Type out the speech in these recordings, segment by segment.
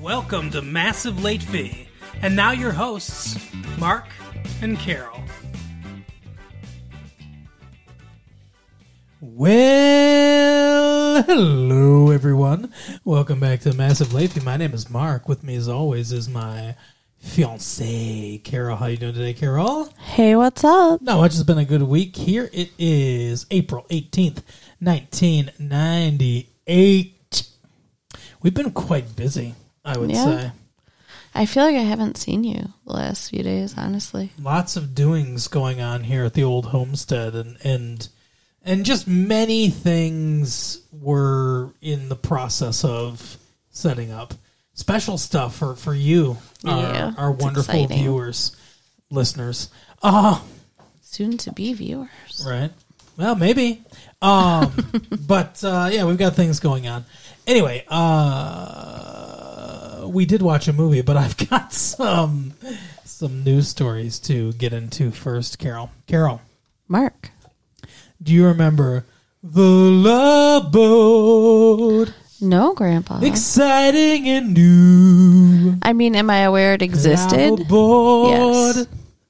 Welcome to Massive Late Fee. And now your hosts, Mark and Carol. Well, hello everyone. Welcome back to Massive Late Fee. My name is Mark. With me as always is my fiance, Carol. How you doing today, Carol? Hey, what's up? Not much. It's been a good week. Here it is, April 18th, 1998. We've been quite busy, I would Yeah. say. I feel like I haven't seen you the last few days, honestly. Lots of doings going on here at the old homestead and and and just many things were in the process of setting up. Special stuff for, for you, Yeah, our, our it's wonderful exciting. viewers, listeners. Ah, Soon to be viewers. Right. Well, maybe. Um, but uh, yeah, we've got things going on. Anyway, uh, we did watch a movie, but I've got some some news stories to get into first. Carol, Carol, Mark. do you remember the Love Boat? No, Grandpa. Exciting and new. I mean, am I aware it existed? Yes.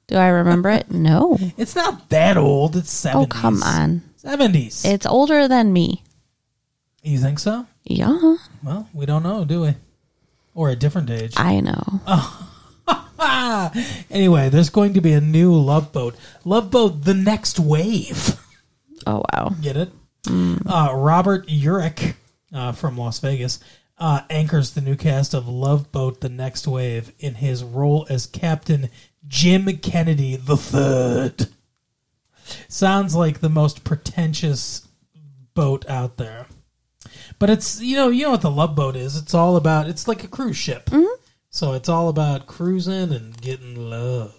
Do I remember it? No. It's not that old. It's seventies. Oh, come on. Seventies. It's older than me. You think so? Yeah, Well, we don't know, do we? Or a different age. I know. Ah, anyway, there's going to be a new Love Boat. Love Boat: The Next Wave. Oh, wow. Get it? Uh, Robert Urich uh, from Las Vegas uh, anchors the new cast of Love Boat: The Next Wave in his role as Captain Jim Kennedy the Third. Sounds like the most pretentious boat out there, but it's you know you know what the Love Boat is. It's all about it's like a cruise ship, so it's all about cruising and getting love.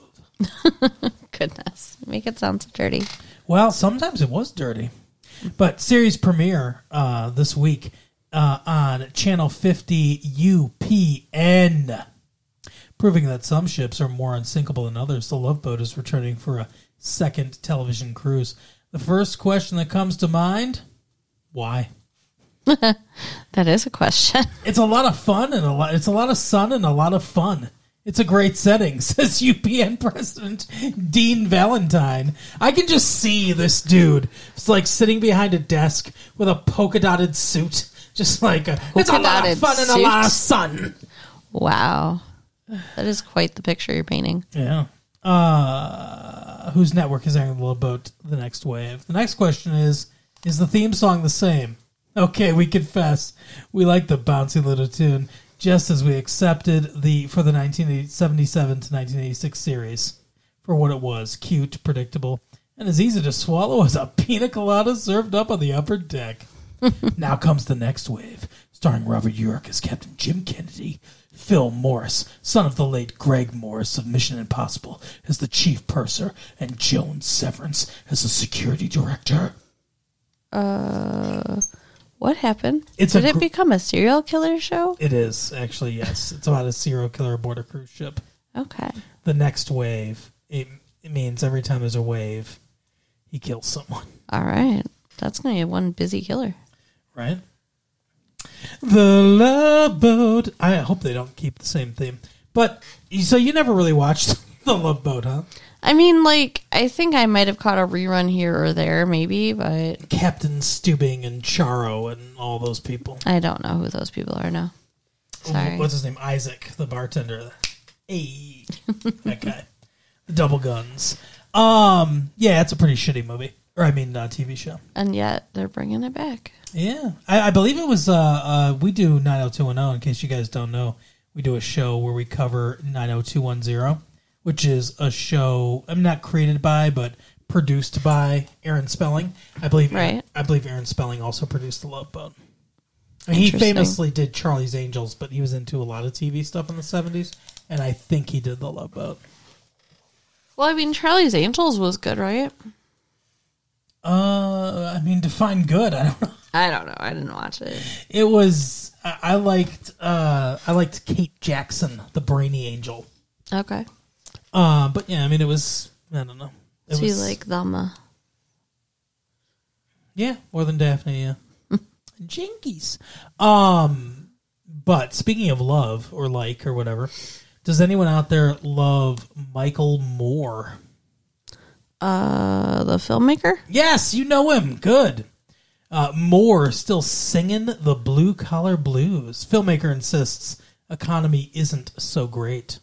Goodness. Make it sound so dirty. Well, sometimes it was dirty. But series premiere uh, this week uh, on Channel 50 UPN. Proving that some ships are more unsinkable than others, the Love Boat is returning for a second television cruise. The first question that comes to mind why? That is a question. It's a lot of fun and a lot. It's a lot of sun and a lot of fun. It's a great setting, says UPN President Dean Valentine. I can just see this dude. It's like sitting behind a desk with a polka dotted suit, just like a, it's a lot of fun and a lot of suit? sun. Wow. That is quite the picture you're painting. Yeah. Uh, whose network is airing the Boat the next wave? The next question is: Is the theme song the same? Okay, we confess we like the bouncy little tune, just as we accepted the for the 1977 to 1986 series for what it was: cute, predictable, and as easy to swallow as a pina colada served up on the upper deck. now comes the next wave, starring Robert Urich as Captain Jim Kennedy, Phil Morris, son of the late Greg Morris of Mission Impossible, as the chief purser, and Joan Severance as the security director. Uh, what happened? It's Did it gr- become a serial killer show? It is actually yes. It's about a serial killer aboard a cruise ship. Okay. The next wave. It, it means every time there's a wave, he kills someone. All right. That's going to be one busy killer. right? The Love Boat. I hope they don't keep the same theme. But so you never really watched The Love Boat, huh? I mean, like, I think I might have caught a rerun here or there, maybe, but Captain Stubing and Charo and all those people. I don't know who those people are now. Sorry. What's his name? Isaac, the bartender. Hey, that guy. The Double Guns. Um, yeah, it's a pretty shitty movie, or I mean, uh, TV show. And yet they're bringing it back. Yeah, I, I believe it was. Uh, uh, we do nine hundred two one zero. In case you guys don't know, we do a show where we cover nine hundred two one zero, which is a show. I'm not created by, but produced by Aaron Spelling. I believe. Right. I believe Aaron Spelling also produced The Love Boat. And he famously did Charlie's Angels, but he was into a lot of TV stuff in the seventies, and I think he did The Love Boat. Well, I mean, Charlie's Angels was good, right? Uh, I mean, define good. I don't know. I don't know. I didn't watch it. It was. I, I liked. Uh, I liked Kate Jackson, the brainy angel. Okay. Uh, but yeah, I mean, it was. I don't know. It you was, like them? Uh, Yeah, more than Daphne. Yeah, Jinkies. Um, But speaking of love or like or whatever, does anyone out there love Michael Moore? Uh, the filmmaker. Yes, you know him. Good. Uh, Moore still singing the blue collar blues. Filmmaker insists economy isn't so great.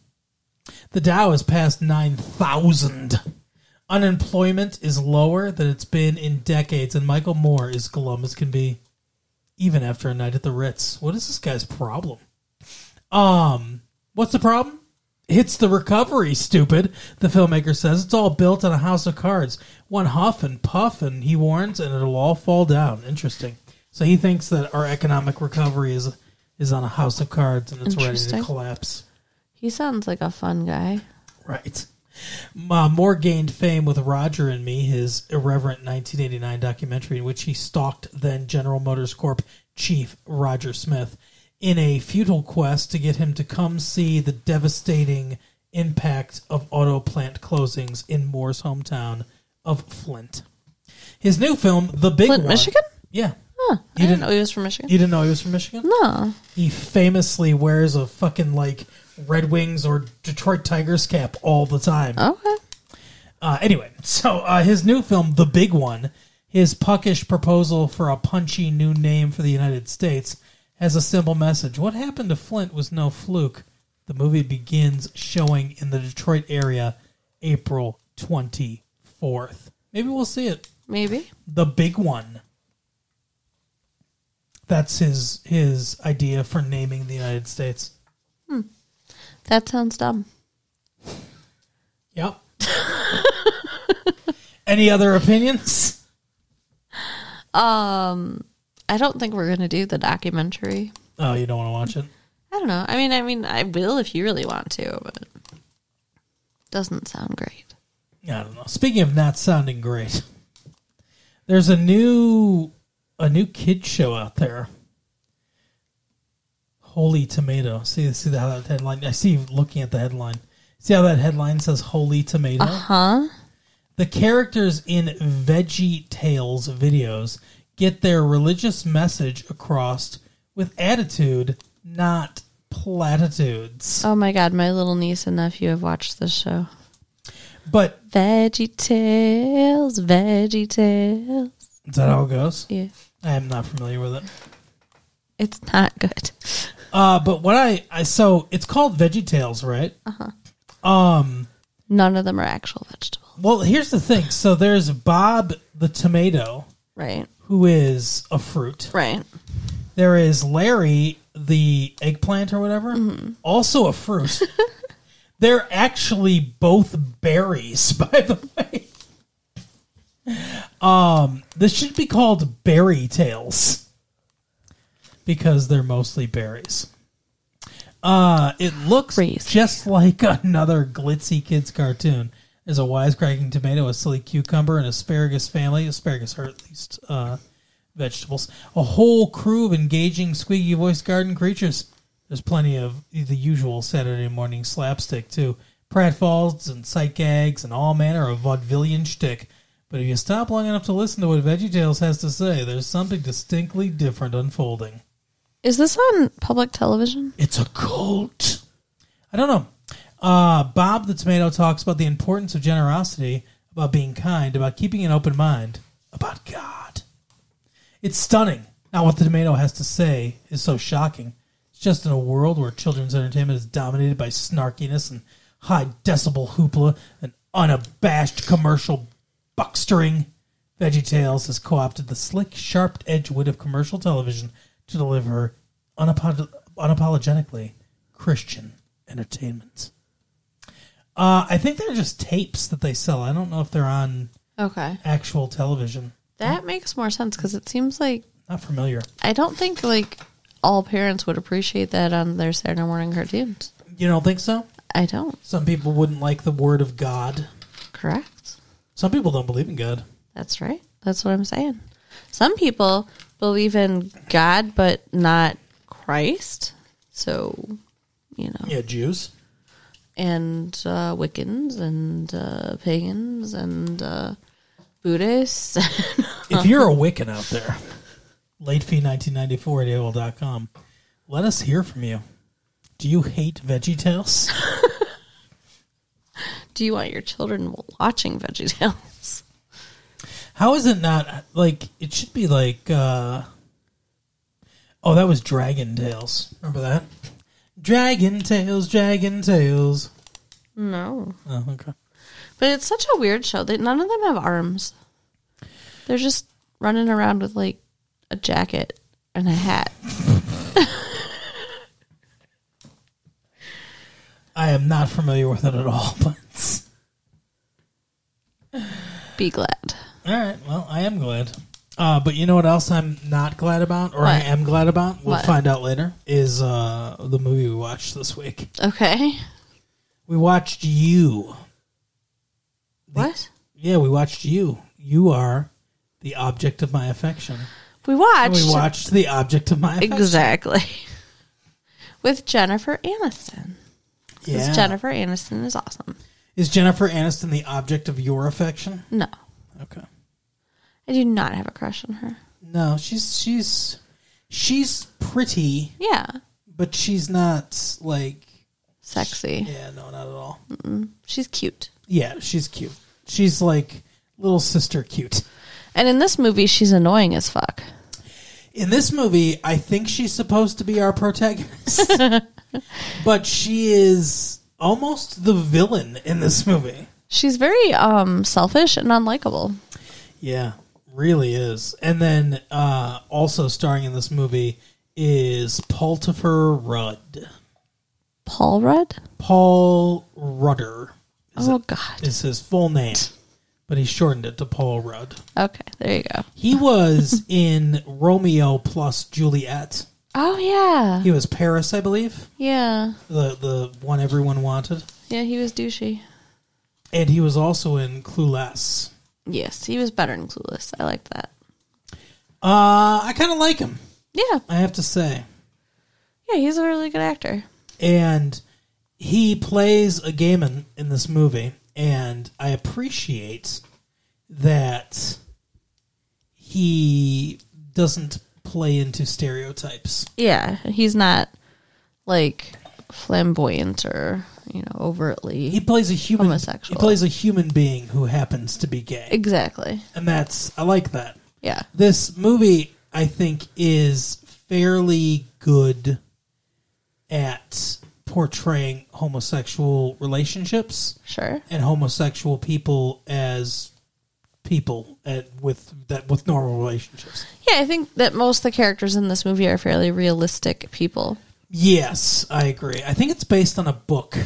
The Dow has passed 9,000. Unemployment is lower than it's been in decades, and Michael Moore is glum as can be, even after a night at the Ritz. What is this guy's problem? Um, what's the problem? It's the recovery, stupid, the filmmaker says. It's all built on a house of cards. One huff and puff, and he warns, and it'll all fall down. Interesting. So he thinks that our economic recovery is is on a house of cards and it's ready to collapse. He sounds like a fun guy. Right. Uh, Moore gained fame with Roger and Me, his irreverent 1989 documentary in which he stalked then General Motors Corp chief Roger Smith in a futile quest to get him to come see the devastating impact of auto plant closings in Moore's hometown of Flint. His new film, The Big Flint, One. Michigan? Yeah. Huh. I didn't- didn't know he was from Michigan. You didn't know he was from Michigan? no. He famously wears a fucking like Red Wings or Detroit Tigers cap all the time. Okay. Uh, anyway, so uh, his new film, The Big One, his puckish proposal for a punchy new name for the United States, has a simple message. What happened to Flint was no fluke. The movie begins showing in the Detroit area April 24th. Maybe we'll see it. Maybe. The Big One. That's his his idea for naming the United States. That sounds dumb. Yep. Any other opinions? Um, I don't think we're gonna do the documentary. Oh, you don't want to watch it? I don't know. I mean, I mean, I will if you really want to, but doesn't sound great. I don't know. Speaking of not sounding great, there's a new a new kid show out there. Holy Tomato. See see how that headline? I see you looking at the headline. See how that headline says Holy Tomato? Uh huh? The characters in Veggie Tales videos get their religious message across with attitude, not platitudes. Oh my god, my little niece and nephew have watched this show. But Veggie Tales, Veggie Tales. is that how it goes? Yeah, I am not familiar with it. it's not good. Uh, but what I, I so it's called Veggie Tales, right? Uh-huh. Um. None of them are actual vegetables, Well, here's the thing. So there's Bob the tomato, right? who is a fruit. Right. There is Larry the eggplant or whatever, also a fruit. They're actually both berries, by the way. Um, this should be called Berry Tales because they're mostly berries. Uh, it looks Crazy. just like another glitzy kids cartoon. There's a wisecracking tomato, a silly cucumber, an asparagus family. Asparagus are at least uh, vegetables. A whole crew of engaging, squeaky voiced garden creatures. There's plenty of the usual Saturday morning slapstick, too. Pratfalls and sight gags and all manner of vaudevillian shtick. But if you stop long enough to listen to what VeggieTales has to say, there's something distinctly different unfolding. Is this on public television? It's a cult. I don't know. Uh, Bob the Tomato talks about the importance of generosity, about being kind, about keeping an open mind, about God. It's stunning. Now, what the tomato has to say is so shocking. It's just in a world where children's entertainment is dominated by snarkiness and high decibel hoopla and unabashed commercial buckstering. VeggieTales has co-opted the slick, sharp-edged wit of commercial television to deliver unapo- unapologetically Christian entertainment. Uh, I think they're just tapes that they sell. I don't know if they're on Okay. actual television. That makes more sense because it seems like Not familiar. I don't think like all parents would appreciate that on their Saturday morning cartoons. You don't think so? I don't. Some people wouldn't like the word of God. Correct. Some people don't believe in God. That's right. That's what I'm saying. Some people believe in God, but not Christ. So, you know, Yeah, Jews. and uh, Wiccans and uh, pagans and uh, Buddhists. If you're a Wiccan out there, latefee1994 at AOL.com. let us hear from you. Do you hate Veggie Tales? Do you want your children watching VeggieTales? How is it not like it should be like uh Oh, that was Dragon Tales. Remember that? Dragon Tales, Dragon Tales. No, Oh, okay. but it's such a weird show. That none of them have arms. They're just running around with like a jacket and a hat. I am not familiar with it at all, but Be glad. All right. Well, I am glad. Uh, but you know what else I'm not glad about, or I am glad about? We'll What? find out later. Is uh, the movie we watched this week? Okay. We watched you. What? Yeah, we watched you. You are the object of my affection. We And watched. we watched the object of my affection. Exactly. With Jennifer Aniston. Yeah. Jennifer Aniston is awesome. Is Jennifer Aniston the object of your affection? No, Okay. I do not have a crush on her. No, she's she's she's pretty, Yeah, but she's not like sexy. yeah, no, not at all. She's cute. Yeah, she's cute. She's like little sister cute. And in this movie, she's annoying as fuck. In this movie, I think she's supposed to be our protagonist, but she is almost the villain in this movie. She's very um selfish and unlikable. Yeah, really is. And then uh, also starring in this movie is Paultifer Rudd. Paul Rudd? Paul Rudder is, Oh God. is his full name, but he shortened it to Paul Rudd. Okay, there you go. He was in Romeo plus Juliet. Oh yeah, He was Paris, I believe, yeah, the the one everyone wanted, yeah. He was douchey. And he was also in Clueless. Yes, he was better in Clueless. I liked that. Uh, I kind of like him, Yeah, I have to say. yeah. He's a really good actor. and he plays a gay man in this movie, and I appreciate that he doesn't play into stereotypes. Yeah, he's not like flamboyant or you know overtly. He plays a human Homosexual. He plays a human being who happens to be gay, exactly. and that's I like that. Yeah. This movie, I think, is fairly good at portraying homosexual relationships. Sure. and homosexual people as people at, with that with normal relationships. Yeah, I think that most of the characters in this movie are fairly realistic people. Yes, I agree. I think it's based on a book.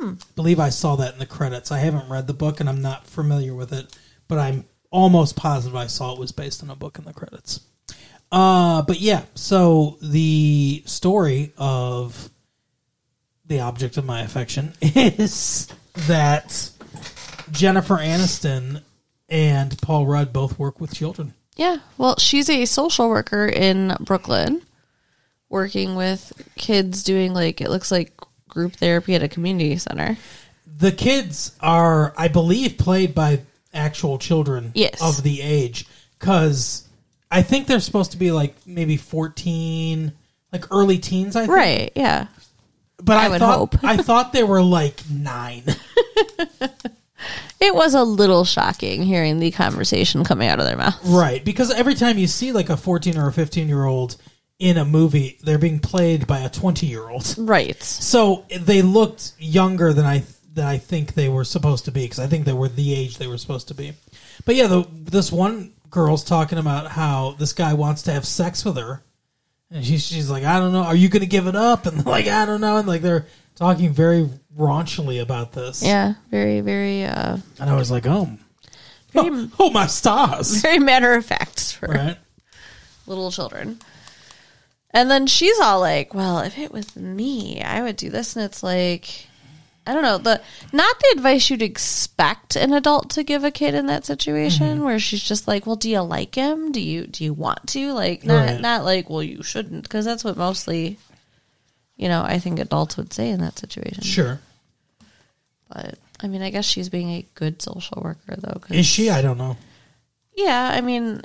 I believe I saw that in the credits. I haven't read the book and I'm not familiar with it, but I'm almost positive I saw it was based on a book in the credits. Uh, but yeah, so the story of the object of my affection is that Jennifer Aniston and Paul Rudd both work with children. Yeah. Well, she's a social worker in Brooklyn working with kids doing like it looks like group therapy at a community center. The kids are, I believe, played by actual children Yes. of the age because I think they're supposed to be like maybe 14, like early teens, I think. Right. Yeah. But I, I would thought, hope. I thought they were like nine. It was a little shocking hearing the conversation coming out of their mouth. right. Because every time you see like a 14 or a 15 year old in a movie, they're being played by a 20 year old. Right. So they looked younger than I than I think they were supposed to be because I think they were the age they were supposed to be. But yeah, the, this one girl's talking about how this guy wants to have sex with her, and she's she's like, I don't know, are you going to give it up? And like, I don't know, and like they're talking very raunchily about this. Yeah. Very, very, uh, and I was like, oh, very, oh, oh my stars, very matter of fact for right? little children. And then she's all like, "Well, if it was me, I would do this." And it's like, I don't know the not the advice you'd expect an adult to give a kid in that situation, Mm-hmm. where she's just like, "Well, do you like him? Do you do you want to?" Like, not Right. not like, "Well, you shouldn't," because that's what mostly, you know, I think adults would say in that situation. Sure. But I mean, I guess she's being a good social worker though. Is she? I don't know. yeah, I mean,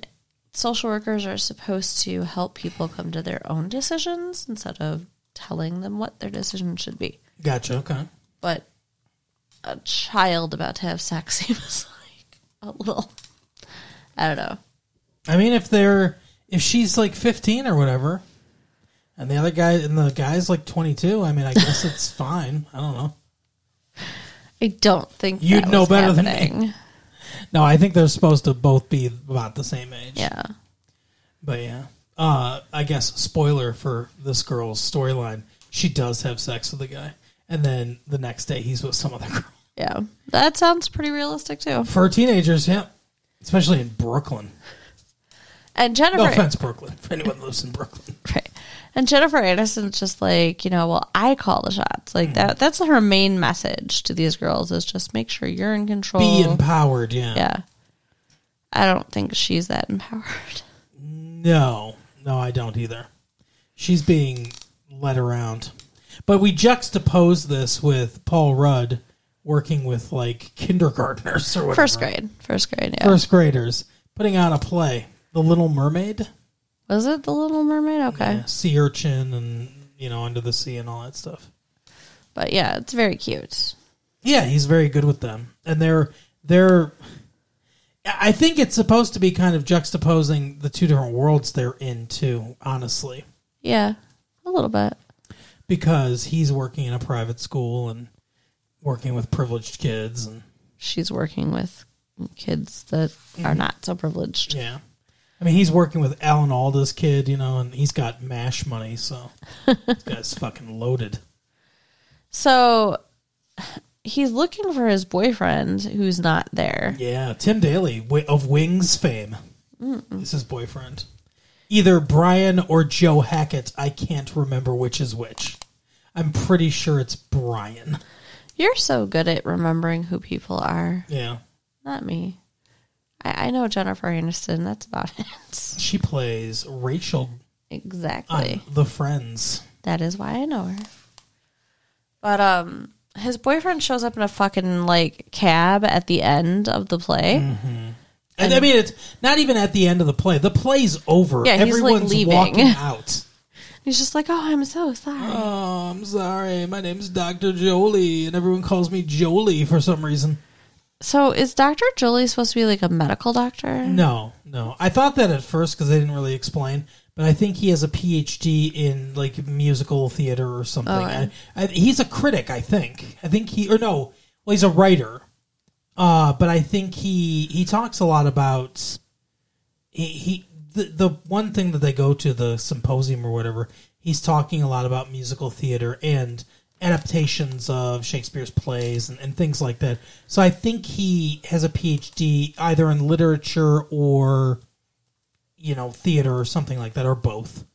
social workers are supposed to help people come to their own decisions instead of telling them what their decision should be. Gotcha. Okay. But a child about to have sex seems like a little. I don't know. I mean, if they're if she's like 15 or whatever, and the other guy and the guy's like 22, I mean, I guess it's fine. I don't know. I don't think You'd know better than me. No, I think they're supposed to both be about the same age. Yeah. But yeah. Uh, I guess spoiler for this girl's storyline: she does have sex with a guy, and then the next day he's with some other girl. Yeah. That sounds pretty realistic too. For teenagers, yeah, especially in Brooklyn. And Jennifer No offense, Brooklyn. For anyone who lives in Brooklyn, Right. And Jennifer Aniston's just like, you know, well, I call the shots. Like that that's her main message to these girls is just make sure you're in control. be empowered. Yeah. yeah. I don't think she's that empowered. No, no, I don't either. She's being led around. But we juxtapose this with Paul Rudd working with like kindergartners or whatever. First grade. First grade, yeah. First graders putting on a play, The Little Mermaid. Was it the Little Mermaid? Okay. Yeah, sea urchin and you know under the sea and all that stuff. But yeah, it's very cute. Yeah, he's very good with them, and they're they're. I think it's supposed to be kind of juxtaposing the two different worlds they're in too. Honestly, Yeah. A little bit. because he's working in a private school and working with privileged kids, and She's working with kids that are mm-hmm. not so privileged. yeah. I mean, he's working with Alan Alda's kid, you know, and he's got mash money, so this guy's fucking loaded. So he's looking for his boyfriend who's not there. Yeah, Tim Daly of Wings fame This is his boyfriend. Either Brian or Joe Hackett. I can't remember which is which. I'm pretty sure it's Brian. You're so good at remembering who people are. Yeah, Not me. I, I know Jennifer Aniston. That's about it. she plays Rachel on Exactly. The Friends. That is why I know her. But um, his boyfriend shows up in a fucking like cab at the end of the play. And I mean, it's not even at the end of the play. The play's over. Yeah, he's, like, Everyone's leaving. walking out. He's just like, "Oh, I'm so sorry." Oh, I'm sorry. My name's Dr. Joley, and everyone calls me Joley for some reason. So is Doctor Julie supposed to be like a medical doctor? No, no. I thought that at first because they didn't really explain, but I think he has a PhD in like musical theater or something. Okay. I, I, he's a critic, I think. I think he or no, well, he's a writer. Uh, but I think he he talks a lot about he, he the the one thing that they go to the symposium or whatever. He's talking a lot about musical theater and adaptations of Shakespeare's plays and, and things like that. So I think he has a PhD either in literature or you know theater or something like that or both.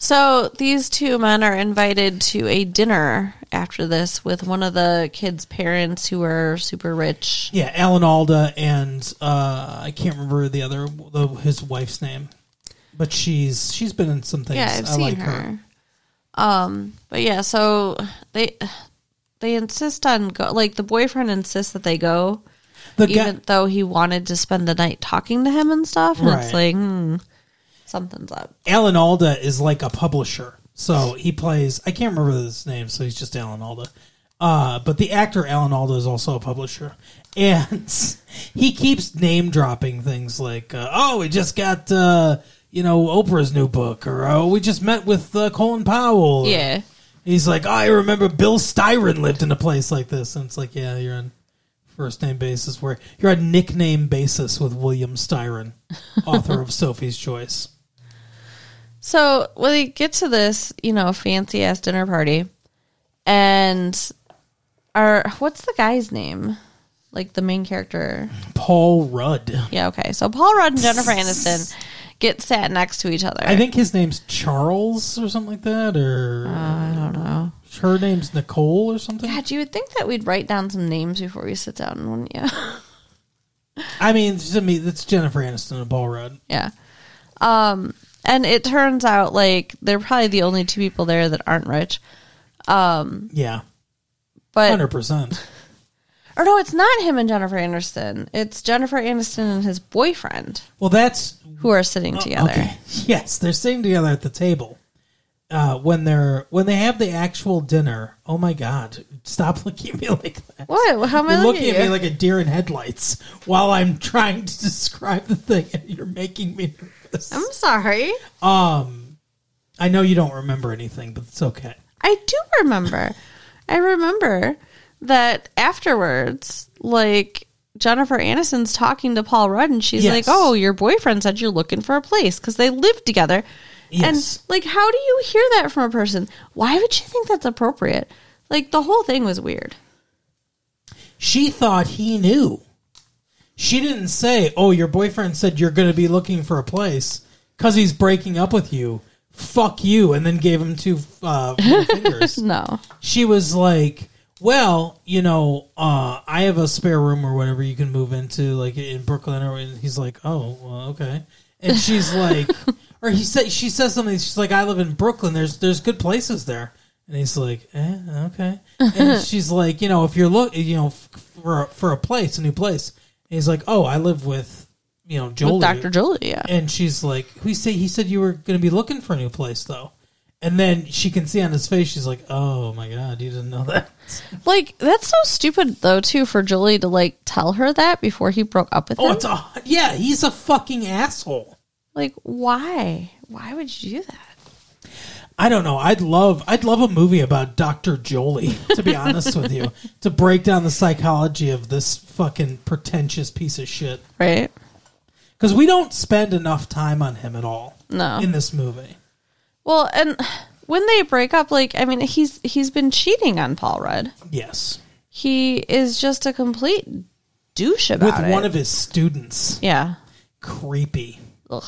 So these two men are invited to a dinner after this with one of the kids' parents who are super rich. Yeah, Alan Alda and uh, I can't remember the other the, his wife's name, but she's she's been in some things. Yeah, I've I seen like her. Um, but yeah, so they they insist on go. Like the boyfriend insists that they go, The guy, even though he wanted to spend the night talking to him and stuff. And it's like, hmm, something's up. Alan Alda is like a publisher. So he plays I can't remember his name, so he's just Alan Alda. Uh, but the actor Alan Alda is also a publisher. And he keeps name dropping things like, uh, oh, we just got, uh, you know, Oprah's new book, or oh, we just met with uh, Colin Powell. Yeah. He's like, oh, I remember Bill Styron lived in a place like this. And it's like, yeah, you're on first name basis where you're on nickname basis with William Styron, author of Sophie's Choice. So when they get to this, you know, fancy ass dinner party, and our what's the guy's name? Like the main character. Paul Rudd. Yeah, okay. So Paul Rudd and Jennifer Aniston get sat next to each other. I think his name's Charles or something like that, or I don't know. her name's Nicole or something. God, you would think that we'd write down some names before we sit down, wouldn't you? I mean, to me, that's Jennifer Aniston and Paul Rudd. yeah. Um, and it turns out like they're probably the only two people there that aren't rich. Um, Yeah, But hundred percent. Or no, it's not him and Jennifer Aniston. It's Jennifer Aniston and his boyfriend Well, that's who are sitting together. Okay. Yes, they're sitting together at the table. Uh, when they're when they have the actual dinner. Oh my god! Stop looking at me like that. What? How am I You're looking at me you? like a deer in headlights while I'm trying to describe the thing, and you're making me nervous. I'm sorry. Um, I know you don't remember anything, but it's okay. I do remember. I remember that afterwards, like Jennifer Aniston's talking to Paul Rudd, and she's Yes. like, "Oh, your boyfriend said you're looking for a place because they live together." Yes. And like, how do you hear that from a person? Why would you think that's appropriate? Like, the whole thing was weird. She thought he knew. She didn't say, "Oh, your boyfriend said you're going to be looking for a place because he's breaking up with you." Fuck you, and then gave him two uh, fingers. No, She was like, "Well, you know, uh, I have a spare room or whatever you can move into, like in Brooklyn." Or and he's like, "Oh, well, okay." And she's like, or he said, she says something. She's like, "I live in Brooklyn. There's there's good places there." And he's like, eh, okay. And she's like, you know, if you're look, you know, for a, for a place, a new place. And he's like, oh, I live with, you know, Joley. Dr. Joley. Yeah. And she's like, "Who say he said you were going to be looking for a new place though?" And then she can see on his face, she's like, "Oh my god, you didn't know that." Like, that's so stupid though, too, for Julie to like tell her that before he broke up with Oh, him. it's a yeah, he's a fucking asshole. Like, why? Why would you do that? I don't know. I'd love I'd love a movie about Dr. Joley, to be honest with you, to break down the psychology of this fucking pretentious piece of shit. Right? Cuz we don't spend enough time on him at all No. in this movie. Well, and when they break up, like, I mean, he's he's been cheating on Paul Rudd. Yes. He is just a complete douche With about it. one of his students. yeah. Creepy. Ugh.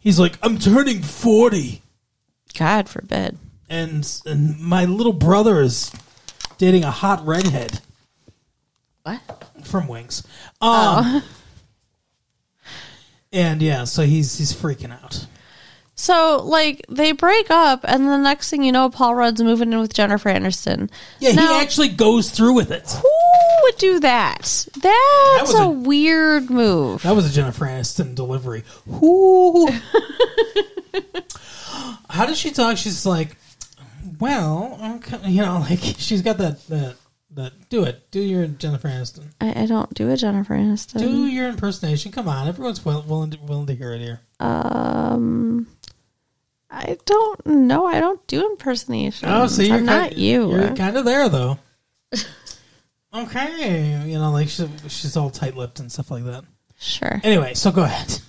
He's like, "I'm turning 40." God forbid. and and my little brother is dating a hot redhead What? from Wings. Um, And yeah, so he's he's freaking out. So, like, they break up, and the next thing you know, Paul Rudd's moving in with Jennifer Aniston. Yeah, Now- he actually goes through with it. Who would do that? That's was a, a- weird move. That was a Jennifer Aniston delivery. Who? How does she talk? She's like, well, okay, you know, like she's got that that that. Do it. Do your Jennifer Aniston. I, I don't do a Jennifer Aniston. Do your impersonation. Come on, everyone's will, willing to, willing to hear it here. Um, I don't know. I don't do impersonations. Oh, see, you're I'm kind, not you. You're kind of there though. okay, you know, like she, she's all tight-lipped and stuff like that. sure. Anyway, so go ahead.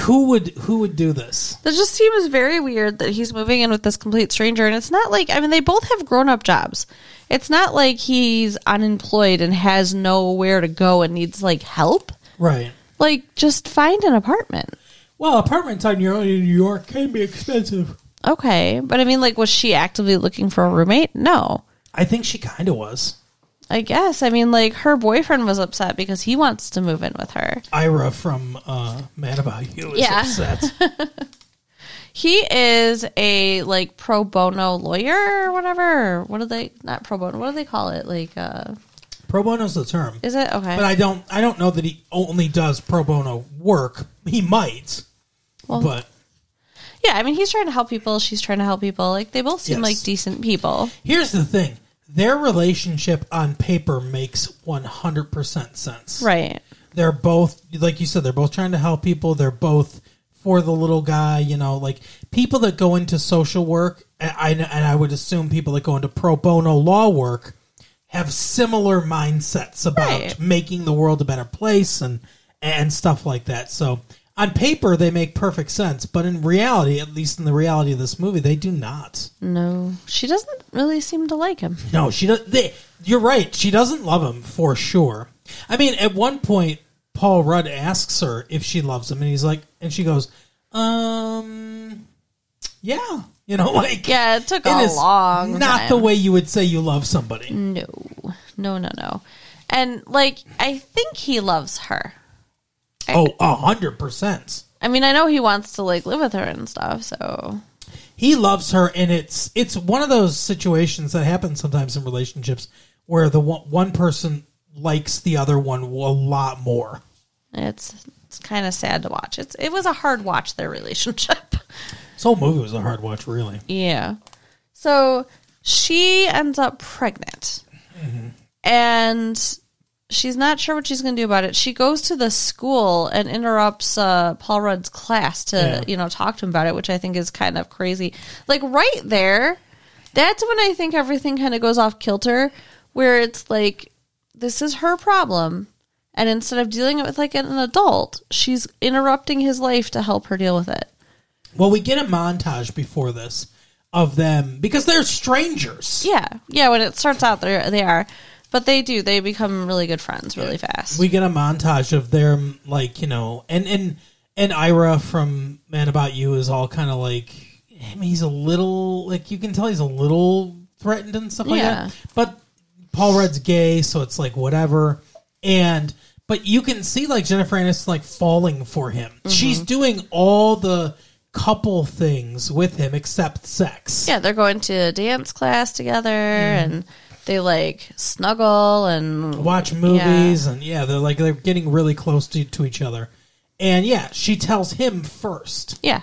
Who would who would do this? That just seems very weird that he's moving in with this complete stranger. And it's not like, I mean, they both have grown up jobs. It's not like he's unemployed and has nowhere to go and needs like help. Right. Like, just find an apartment. Well, apartments on your own in New York can be expensive. Okay. But I mean, like, was she actively looking for a roommate? No. I think she kind of was. I guess. I mean, like, her boyfriend was upset because he wants to move in with her. Ira from uh, Mad About You is Yeah. upset. He is a like pro bono lawyer or whatever. What do they not pro bono? What do they call it? Like, uh, pro bono's the term, is it okay? but I don't. I don't know that he only does pro bono work. He might, Well, but yeah, I mean, he's trying to help people. She's trying to help people. Like, they both seem Yes. like decent people. here's the thing: their relationship on paper makes one hundred percent sense. Right. they're both like you said they're both trying to help people they're both for the little guy you know like people that go into social work and I, and I would assume people that go into pro bono law work have similar mindsets about Right. making the world a better place and and stuff like that so on paper they make perfect sense but in reality at least in the reality of this movie they do not No, she doesn't really seem to like him. no, she does. They, you're right. She doesn't love him for sure. I mean, at one point, Paul Rudd asks her if she loves him, and he's like, and she goes, "Um, yeah." You know, like Yeah, it took it a is long not time. the way you would say you love somebody. No, no, no, no. And like, I think he loves her. Oh, a hundred percent. I mean, I know he wants to like live with her and stuff. So He loves her, and it's it's one of those situations that happens sometimes in relationships where the one, one person likes the other one a lot more. It's it's kind of sad to watch. It's it was a hard watch their relationship. This whole movie was a hard watch, really. Yeah. So she ends up pregnant. And she's not sure what she's going to do about it. She goes to the school and interrupts uh, Paul Rudd's class to, Yeah. you know, talk to him about it, which I think is kind of crazy. Like right there, that's when I think everything kind of goes off kilter, where it's like, this is her problem. And instead of dealing it with like an adult, she's interrupting his life to help her deal with it. Well, we get a montage before this of them because they're strangers. Yeah, yeah. When it starts out, they they are, but they do. They become really good friends really fast. We get a montage of them, like you know, and and and Ira from Mad About You is all kind of like, I mean, he's a little like you can tell he's a little threatened and stuff like Yeah. that. But Paul Rudd's gay, so it's like whatever. And but you can see like Jennifer Aniston like falling for him. Mm-hmm. She's doing all the couple things with him except sex. yeah, they're going to dance class together, mm-hmm. and they like snuggle and watch movies and yeah they're like they're getting really close to, to each other and yeah she tells him first Yeah,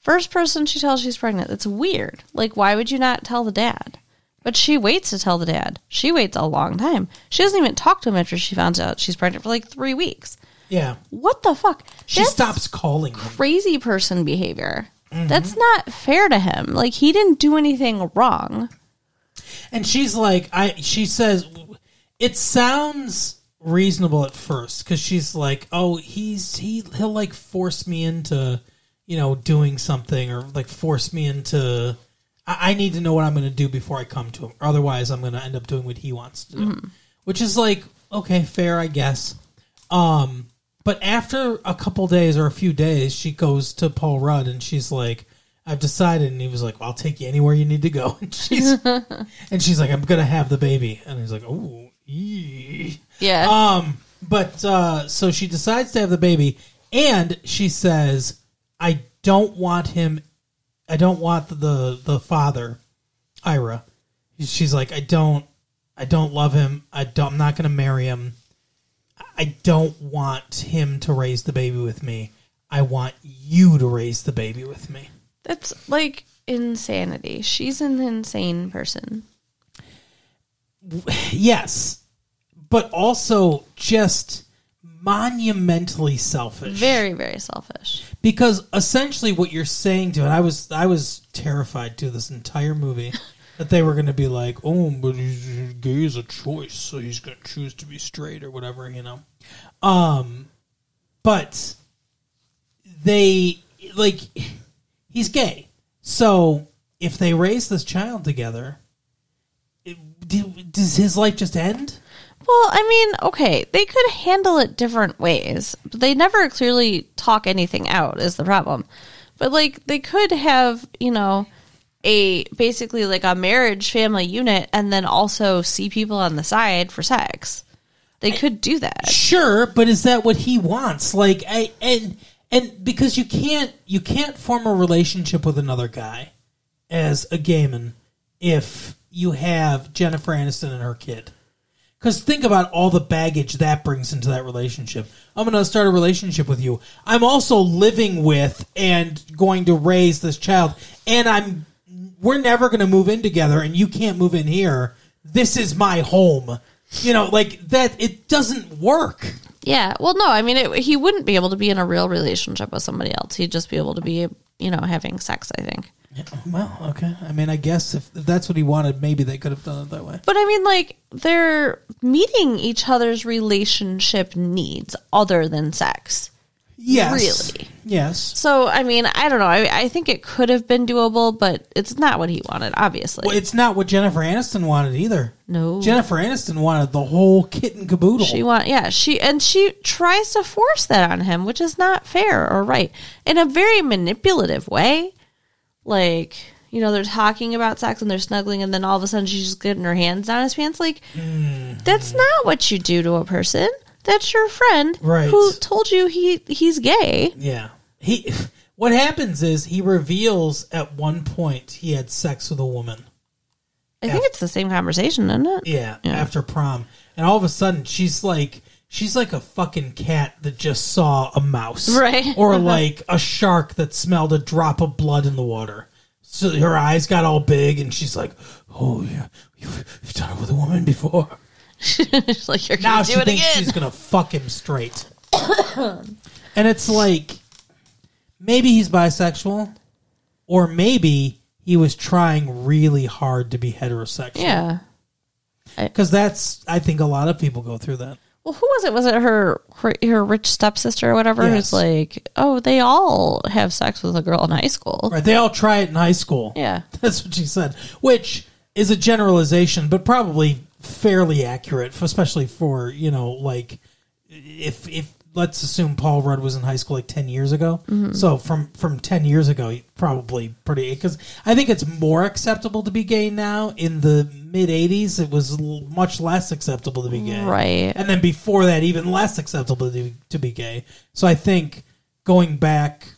first person she tells she's pregnant. It's weird. Like, why would you not tell the dad? But she waits to tell the dad. She waits a long time. She doesn't even talk to him after she finds out she's pregnant for like three weeks. Yeah What the fuck? she That's stops calling him crazy person behavior. That's not fair to him. Like he didn't do anything wrong. and she's like i she says it sounds reasonable at first because she's like oh he's he he'll like force me into you know doing something or like force me into i, I need to know what i'm going to do before i come to him or otherwise i'm going to end up doing what he wants to do which is like okay fair i guess um but after a couple days or a few days she goes to paul rudd and she's like i've decided. And he was like well, i'll take you anywhere you need to go. And she's and she's like i'm gonna have the baby. And he's like oh. Yeah. um but uh so she decides to have the baby and she says i don't want him i don't want the the father ira. She's like i don't i don't love him. I don't i'm not gonna marry him i don't want him to raise the baby with me i want you to raise the baby with me That's like insanity. She's an insane person. yes but also just monumentally selfish Very, very selfish. because essentially what you're saying to it i was i was terrified to this entire movie that they were going to be like oh but he's, gay is a choice so he's going to choose to be straight or whatever you know? Um but they like he's gay. So if they raise this child together it, do- does his life just end? Well, I mean, okay, they could handle it different ways, but they never clearly talk anything out is the problem. But like they could have, you know, a basically like a marriage family unit and then also see people on the side for sex. They could do that. Sure, but is that what he wants? Like, I and and because you can't you can't form a relationship with another guy as a gay man if you have Jennifer Aniston and her kid. Because think about all the baggage that brings into that relationship. I'm going to start a relationship with you. I'm also living with and going to raise this child, and I'm we're never going to move in together, and you can't move in here. This is my home. You know, like that. It doesn't work. Yeah. Well, no, I mean, it, he wouldn't be able to be in a real relationship with somebody else. He'd just be able to be, you know, having sex, I think. Yeah, well, okay. I mean, I guess if, if that's what he wanted, maybe they could have done it that way. But I mean, like, they're meeting each other's relationship needs other than sex. Yes. Really? Yes. So, I mean, I don't know. I, I think it could have been doable, but it's not what he wanted, obviously. Well, it's not what Jennifer Aniston wanted either. no. Jennifer Aniston wanted the whole kit and caboodle. She want yeah she and she tries to force that on him, which is not fair or right in a very manipulative way. Like you know they're talking about sex and they're snuggling, and then all of a sudden she's just getting her hands down his pants. Like Mm-hmm. that's not what you do to a person. That's your friend Right. who told you he he's gay. yeah. He. What happens is he reveals at one point he had sex with a woman, I think it's the same conversation, isn't it? Yeah, Yeah. after prom, and all of a sudden she's like, she's like a fucking cat that just saw a mouse, Right. Or like a shark that smelled a drop of blood in the water. So her eyes got all big, and she's like, "Oh yeah, you've, you've done it with a woman before." She's like you're Now gonna she do it thinks again. she's gonna fuck him straight, and it's like maybe he's bisexual, or maybe he was trying really hard to be heterosexual. Yeah. Because that's, I think a lot of people go through that. Well, who was it? Was it her her, her rich stepsister or whatever? Yes. Who's like, oh, they all have sex with a girl in high school. Right? They all try it in high school. Yeah. That's what she said, which is a generalization, but probably fairly accurate, especially for, you know, like if, if, let's assume Paul Rudd was in high school like 10 years ago. Mm-hmm. So from, from 10 years ago, probably pretty, because I think it's more acceptable to be gay now. In the mid 80s, it was l- much less acceptable to be gay. Right. And then before that, even less acceptable to, to be gay. So I think going back,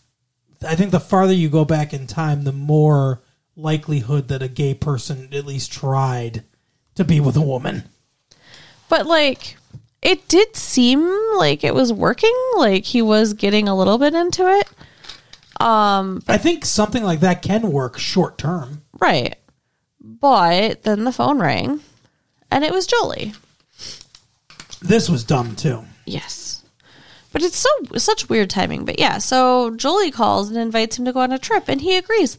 I think the farther you go back in time, the more likelihood that a gay person at least tried to be with a woman. But like, it did seem like it was working. Like he was getting a little bit into it. Um, I think something like that can work short term. right. But then the phone rang, and it was Joley. This was dumb too. Yes. But it's so such weird timing. But yeah, so Joley calls and invites him to go on a trip, and he agrees.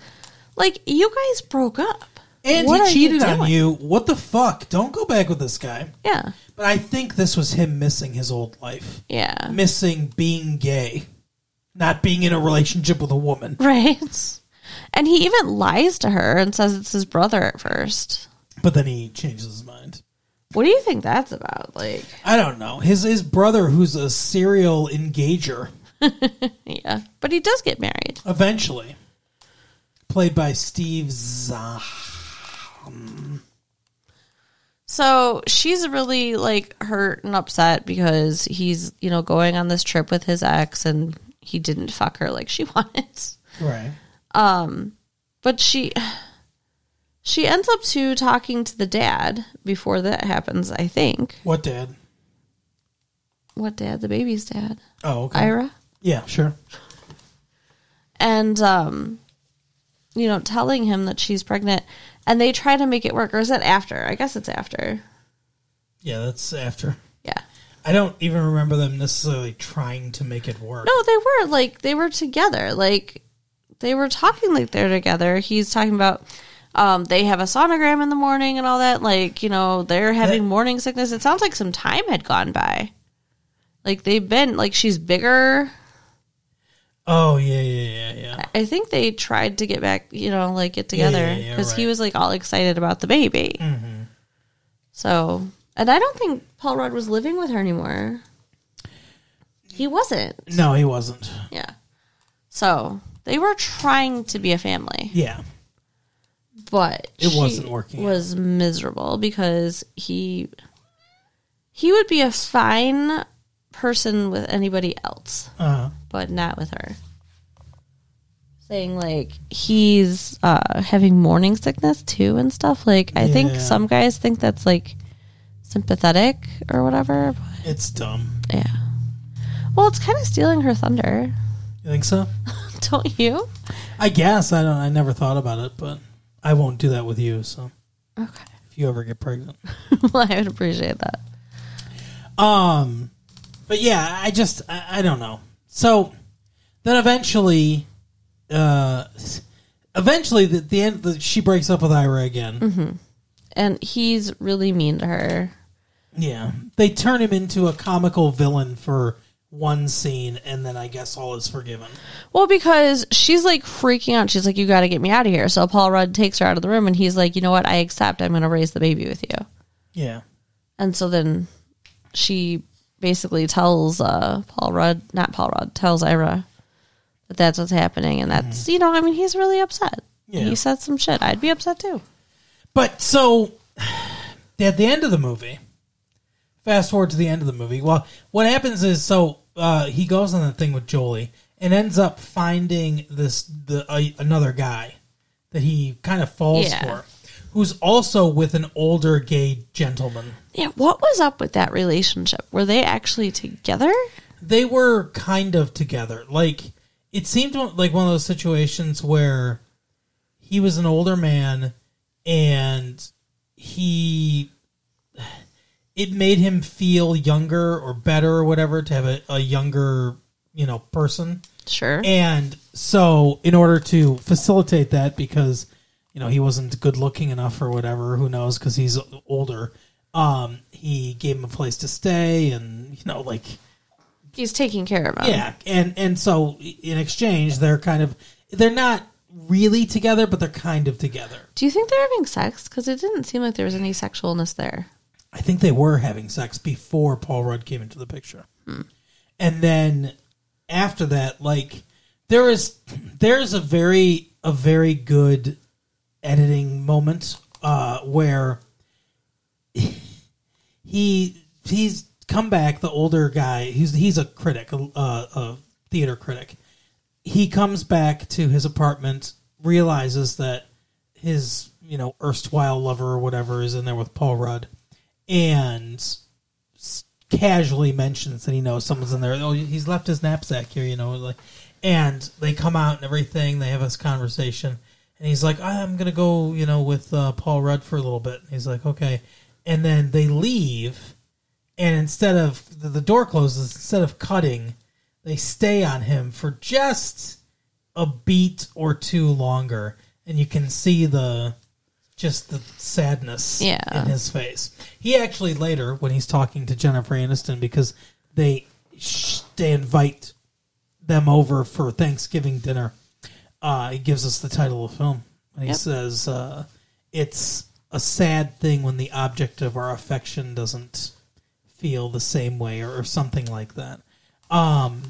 Like you guys broke up, And What he you cheated on you. What the fuck? Don't go back with this guy. Yeah, But I think this was him missing his old life. yeah, Missing being gay. Not being in a relationship with a woman. right. And he even lies to her and says it's his brother at first. But then he changes his mind. What do you think that's about? Like, I don't know. His his brother, who's a serial engager, yeah, but he does get married. eventually, played by Steve Zahn. So she's really like hurt and upset because he's, you know, going on this trip with his ex and he didn't fuck her like she wanted. Right. Um, but she she ends up to talking to the dad before that happens, I think. What dad? What dad? The baby's dad. Oh, okay. Ira. Yeah, sure. And um you know, telling him that she's pregnant and they try to make it work or is that after? I guess it's after. Yeah, that's after. Yeah. I don't even remember them necessarily trying to make it work. No, they were like they were together. Like they were talking like they're together. He's talking about um they have a sonogram in the morning and all that. Like, you know, they're having That- morning sickness. It sounds like some time had gone by. Like they've been like she's bigger. Oh yeah, yeah, yeah, yeah. I think they tried to get back, you know, like get together yeah, yeah, because he was like all excited about the baby. So, and I don't think Paul Rudd was living with her anymore. He wasn't. No, he wasn't. Yeah. So they were trying to be a family, Yeah. but It wasn't working out. Was miserable because he he would be a fine person with anybody else, Uh, but not with her. Saying like he's uh, having morning sickness too and stuff. Like I think Yeah. some guys think that's like sympathetic or whatever. But it's dumb. yeah. Well, it's kind of stealing her thunder, You think so? don't you? I guess I don't. I never thought about it, but I won't do that with you. So Okay. if you ever get pregnant, well, I would appreciate that. um, but yeah, I just I, I don't know. So then eventually, uh, eventually the, the end the, she breaks up with Ira again. And he's really mean to her. Yeah, they turn him into a comical villain for one scene, and then I guess all is forgiven. Well, because she's like freaking out. She's like, "You got to get me out of here." So Paul Rudd takes her out of the room, and he's like, "You know what? I accept. I'm going to raise the baby with you." Yeah, And so then she basically tells uh, Paul Rudd, not Paul Rudd, tells Ira that that's what's happening, and that's you know, I mean, he's really upset. Yeah. He said some shit. I'd be upset too. But so at the end of the movie, fast forward to the end of the movie. Well, what happens is so uh, he goes on the thing with Joley and ends up finding this the uh, another guy that he kind of falls Yeah. for, who's also with an older gay gentleman. Yeah, what was up with that relationship? Were they actually together? They were kind of together. Like it seemed like one of those situations where he was an older man and he it made him feel younger or better or whatever to have a, a younger you know person Sure. and so in order to facilitate that because you know he wasn't good looking enough or whatever who knows because he's older um he gave him a place to stay and you know like He's taking care of him. yeah and and so in exchange they're kind of they're not really together but they're kind of together Do you think they're having sex? Because it didn't seem like there was any sexualness there. I think they were having sex before Paul Rudd came into the picture. And then after that, like there is there's a very a very good editing moment uh where he he's come back the older guy. He's he's a critic a, a, theater critic. He comes back to his apartment realizes that his you know erstwhile lover or whatever is in there with paul rudd and casually mentions that he knows someone's in there. Oh he's left his knapsack here you know like and they come out and everything. They have this conversation. And he's like i'm gonna go you know with uh, paul rudd for a little bit. He's like okay and then they leave and instead of the, the door closes instead of cutting they stay on him for just a beat or two longer and you can see the just the sadness Yeah. in his face he actually later when he's talking to jennifer aniston because they sh- they invite them over for thanksgiving dinner uh, he gives us the title of the film and he Yep. says uh, it's a sad thing when the object of our affection doesn't feel the same way or, or something like that um,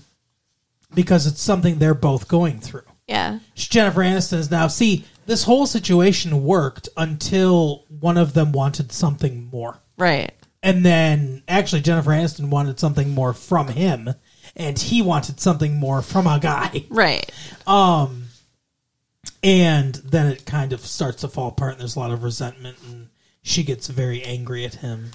because it's something they're both going through Yeah. Jennifer Aniston is now see this whole situation worked until one of them wanted something more. Right. And then actually Jennifer Aniston wanted something more from him and he wanted something more from a guy. Right. Um and then it kind of starts to fall apart and there's a lot of resentment and she gets very angry at him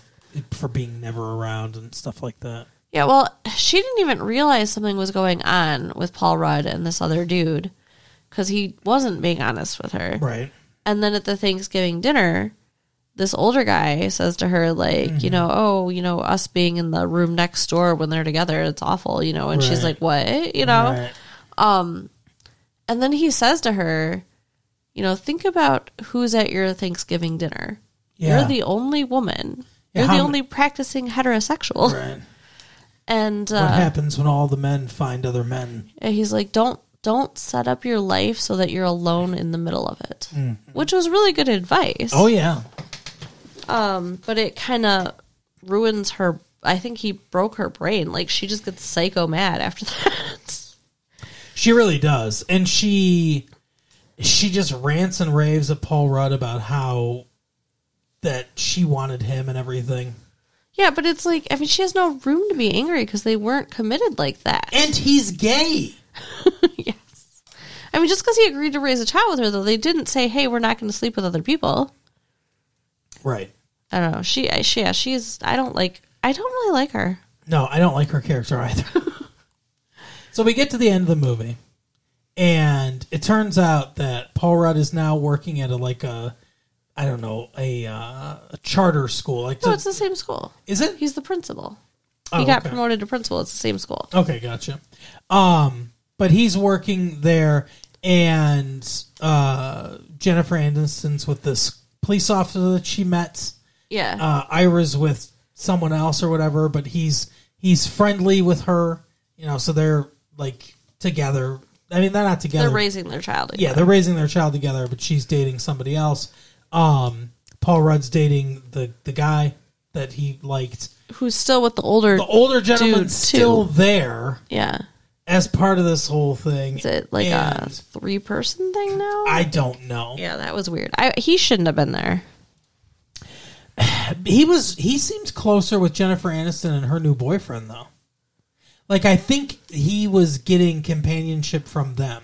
for being never around and stuff like that. Yeah, well, she didn't even realize something was going on with Paul Rudd and this other dude because he wasn't being honest with her. Right. And then at the Thanksgiving dinner, this older guy says to her, like, Mm-hmm. you know, oh, you know, us being in the room next door when they're together, it's awful, you know. And she's like, what? You know? Right. And then he says to her, you know, think about who's at your Thanksgiving dinner. Yeah. You're the only woman. Yeah, You're the only practicing heterosexual. Right. And What uh, happens when all the men find other men? He's like, don't don't set up your life so that you're alone in the middle of it, which was really good advice. Oh yeah. but it kind of ruins her. I think he broke her brain. Like she just gets psycho mad after that. She really does. And she she just rants and raves at Paul Rudd about how that she wanted him and everything. yeah, but it's like I mean, she has no room to be angry because they weren't committed like that. And he's gay. yes, I mean, just because he agreed to raise a child with her, though, they didn't say, "Hey, we're not going to sleep with other people." Right. I don't know. She, she, yeah, she's. I don't like. I don't really like her. No, I don't like her character either. so we get to the end of the movie, and it turns out that Paul Rudd is now working at a like a I don't know a uh, a charter school. Like, No, to- it's the same school. is it? He's the principal. Oh, he got okay. promoted to principal. It's the same school. Okay, gotcha. Um, but he's working there, and uh, Jennifer Aniston's with this police officer that she met. Yeah. Uh, Ira's with someone else or whatever, but he's he's friendly with her. You know, so they're like together. I mean, they're not together. They're raising their child. yeah, they're raising their child together, but she's dating somebody else. Um, Paul Rudd's dating the the guy that he liked. Who's still with the older? The older gentleman's still too. there yeah. as part of this whole thing. Is it like a three person thing now? I don't know. yeah, that was weird. I he shouldn't have been there. He was he seems closer with Jennifer Aniston and her new boyfriend though. Like I think he was getting companionship from them.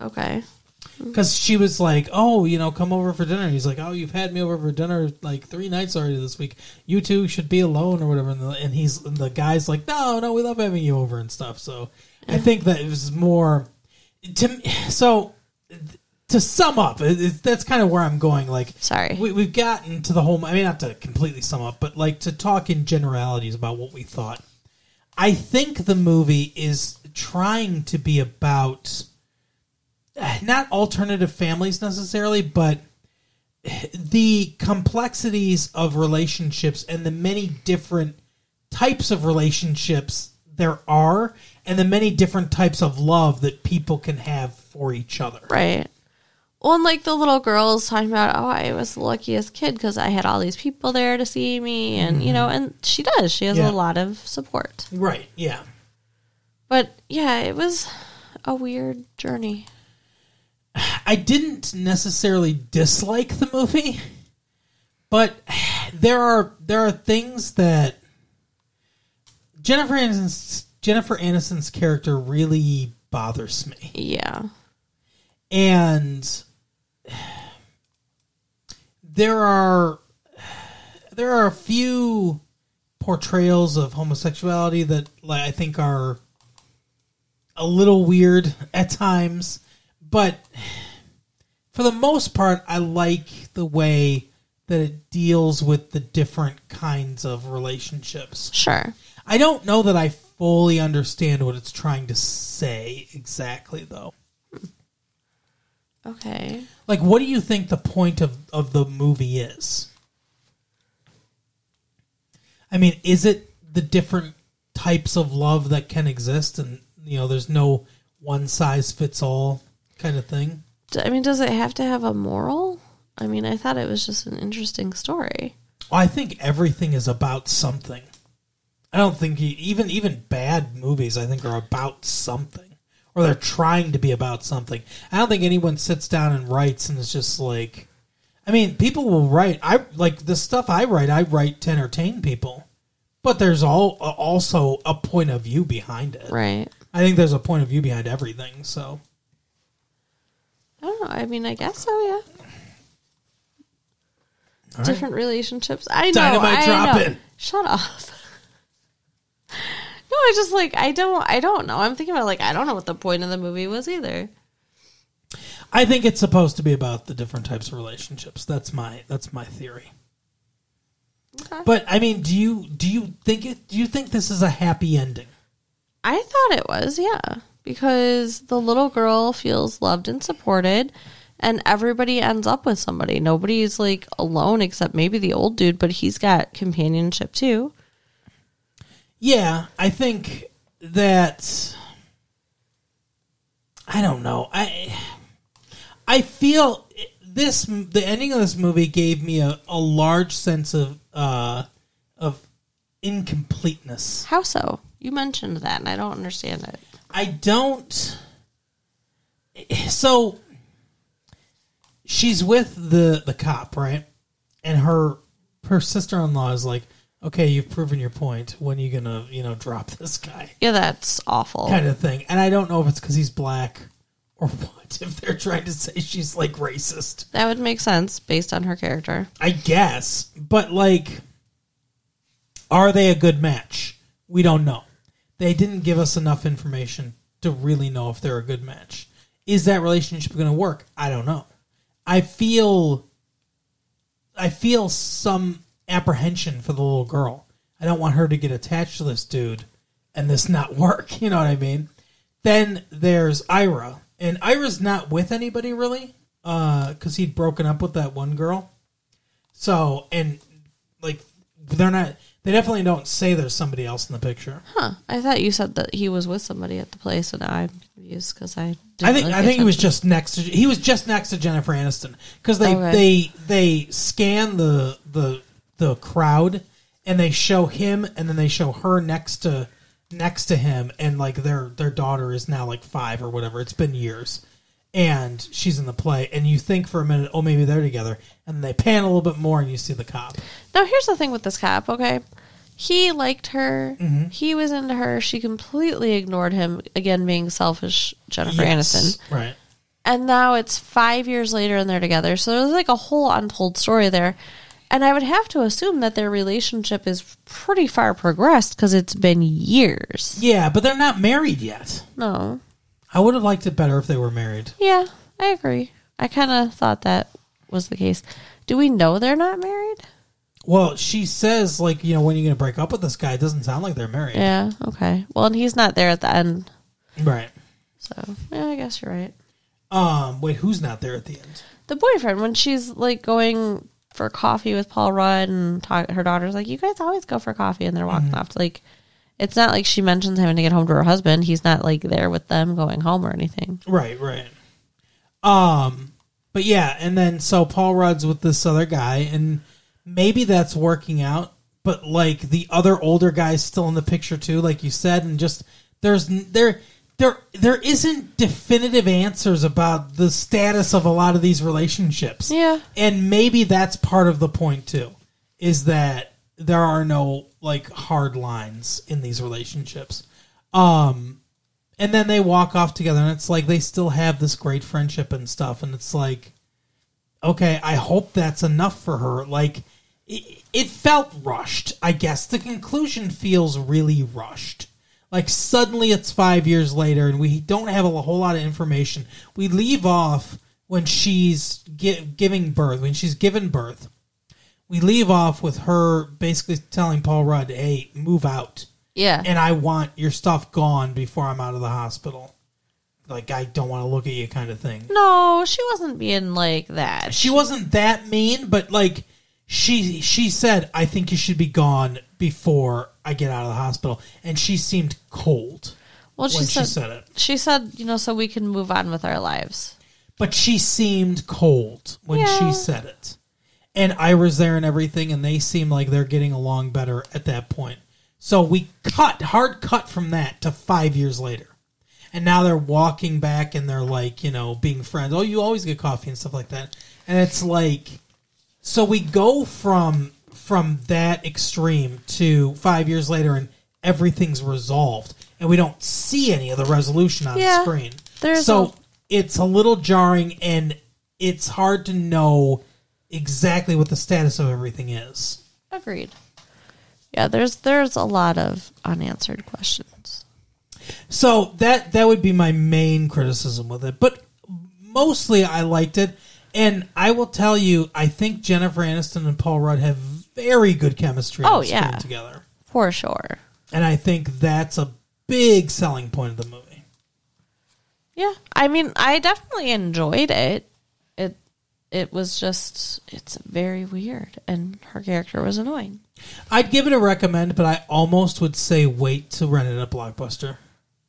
Okay. because she was like, "Oh, you know, come over for dinner." He's like, "Oh, you've had me over for dinner like three nights already this week. You two should be alone or whatever." And, the, and he's and the guy's like, "No, no, we love having you over and stuff." So I think that it was more to me- so to sum up. It, it, that's kind of where I'm going. Like, Sorry. we, we've gotten to the whole. I mean, not to completely sum up, but like to talk in generalities about what we thought. I think the movie is trying to be about not alternative families necessarily, but the complexities of relationships and the many different types of relationships there are and the many different types of love that people can have for each other. Right. Well, and like the little girl's talking about, oh, I was the luckiest kid because I had all these people there to see me, and you know, and she does. She has Mm-hmm. Yeah. a lot of support. Right, yeah. But yeah, it was a weird journey. I didn't necessarily dislike the movie, but there are there are things that Jennifer Aniston's Jennifer Aniston's character really bothers me, Yeah. and there are there are a few portrayals of homosexuality that like, I think are a little weird at times, but for the most part, I like the way that it deals with the different kinds of relationships. Sure. I don't know that I fully understand what it's trying to say exactly, though. Okay. Like, what do you think the point of, of the movie is? I mean, is it the different types of love that can exist and, you know, there's no one size fits all kind of thing? I mean, does it have to have a moral? I mean, I thought it was just an interesting story. Well, I think everything is about something. I don't think you, even even bad movies I think are about something or they're trying to be about something. I don't think anyone sits down and writes and is just like I mean, people will write I like the stuff I write I write to entertain people. But there's all also a point of view behind it. Right. I think there's a point of view behind everything, so I don't know. I mean, I guess so, yeah. All right. Different relationships. I know. Dynamite I drop know. Shut up. No, I just like I don't I don't know. I'm thinking about like I don't know what the point of the movie was either. I think it's supposed to be about the different types of relationships. That's my that's my theory. Okay. But I mean, do you do you think it? Do you think this is a happy ending? I thought it was, yeah, because the little girl feels loved and supported, and everybody ends up with somebody. Nobody's like alone except maybe the old dude, but he's got companionship too. Yeah, I think that. I don't know. I I feel this the ending of this movie gave me a, a large sense of uh of incompleteness. How so? You mentioned that, and I don't understand it. I don't. So she's with the the cop, right? And her her sister in law is like, "Okay, you've proven your point. When are you gonna, you know, drop this guy?" Yeah, that's awful. Kind of thing. And I don't know if it's because he's black or what. If they're trying to say she's like racist, That would make sense based on her character. I guess. But like, are they a good match? We don't know. They didn't give us enough information to really know if they're a good match. Is that relationship going to work? I don't know. I feel I feel some apprehension for the little girl. I don't want her to get attached to this dude and this not work, you know what I mean? Then there's Ira, and Ira's not with anybody really uh cuz he'd broken up with that one girl. So, and like they're not they definitely don't say there's somebody else in the picture. Huh. I thought you said that he was with somebody at the place, and I'm confused because I. Didn't I think really I think he was just next to he was just next to Jennifer Aniston because they Okay. they they scan the the the crowd and they show him and then they show her next to next to him and like their their daughter is now like five or whatever it's been years and she's in the play and you think for a minute oh maybe they're together and they pan a little bit more and you see the cop Now, here's the thing with this cop, okay? He liked her. Mm-hmm. He was into her. She completely ignored him. Again, being selfish, Jennifer Yes. Aniston. right And now it's five years later and they're together. So there's like a whole untold story there. And I would have to assume that their relationship is pretty far progressed because it's been years. Yeah, but they're not married yet. No. I would have liked it better if they were married. Yeah, I agree. I kind of thought that was the case. Do we know they're not married? Well, she says like, you know, when are you going to break up with this guy? It doesn't sound like they're married. Yeah, okay. Well, and he's not there at the end. Right. So, yeah, I guess you're right. Um, wait, who's not there at the end? The boyfriend, when she's like going for coffee with Paul Rudd and talk, her daughter's like, you guys always go for coffee and they're walking off. Like, it's not like she mentions having to get home to her husband. He's not like there with them going home or anything. Right, right. Um, but yeah, and then so Paul Rudd's with this other guy, and maybe that's working out. But like the other older guy's still in the picture too, like you said, and just there's there there there isn't definitive answers about the status of a lot of these relationships. Yeah. and maybe that's part of the point too, is that there are no like hard lines in these relationships. Um, and then they walk off together and it's like they still have this great friendship and stuff and it's like okay i hope that's enough for her like it, it felt rushed i guess the conclusion feels really rushed like suddenly it's five years later and we don't have a whole lot of information we leave off when she's gi- giving birth when she's given birth we leave off with her basically telling paul rudd hey move out Yeah. and I want your stuff gone before I'm out of the hospital. Like I don't want to look at you, kind of thing. no, she wasn't being like that. She wasn't that mean, but like she she said, "I think you should be gone before I get out of the hospital," and she seemed cold well, she when said, she said it. she said, you know, so we can move on with our lives. But she seemed cold when Yeah. she said it. And Ira's there and everything, and they seem like they're getting along better at that point. So we cut, hard cut from that to five years later. And now they're walking back and they're like, you know, being friends. Oh, you always get coffee and stuff like that. And it's like, so we go from from that extreme to five years later and everything's resolved and we don't see any of the resolution on Yeah. the screen. So a- it's a little jarring and it's hard to know exactly what the status of everything is. Agreed. Yeah, there's there's a lot of unanswered questions. So that that would be my main criticism with it. But mostly I liked it. And I will tell you, I think Jennifer Aniston and Paul Rudd have very good chemistry Oh, yeah. together. For sure. And I think that's a big selling point of the movie. Yeah. I mean, I definitely enjoyed it. It it was just it's very weird and her character was annoying. I'd give it a recommend, but I almost would say wait to rent it at Blockbuster.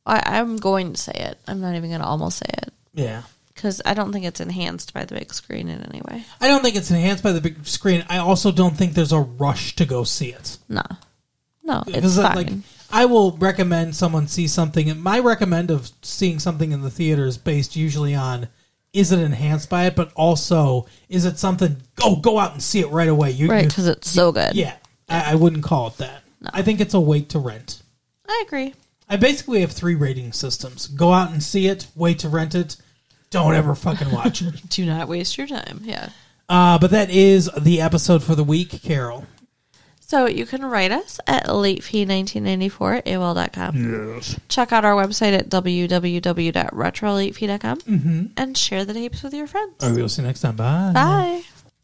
I, I'm going to say it. I'm not even going to almost say it Yeah. Because I don't think it's enhanced by the big screen in any way. I don't think it's enhanced by the big screen. I also don't think there's a rush to go see it. No, no, it's fine. like I will recommend someone see something. And my recommend of seeing something in the theater is based usually on is it enhanced by it, but also is it something? Go go out and see it right away. You, right? Because it's so good. yeah, I, I wouldn't call it that. I think it's a wait to rent. I agree. I basically have three rating systems: go out and see it, wait to rent it, don't ever fucking watch it. Do not waste your time. Yeah. Uh, but that is the episode for the week, Carol. So you can write us at latefee1994 at AOL.com. Yes. Check out our website at www.retrolatefee.com and share the tapes with your friends. All right, we'll see you next time. Bye. Bye.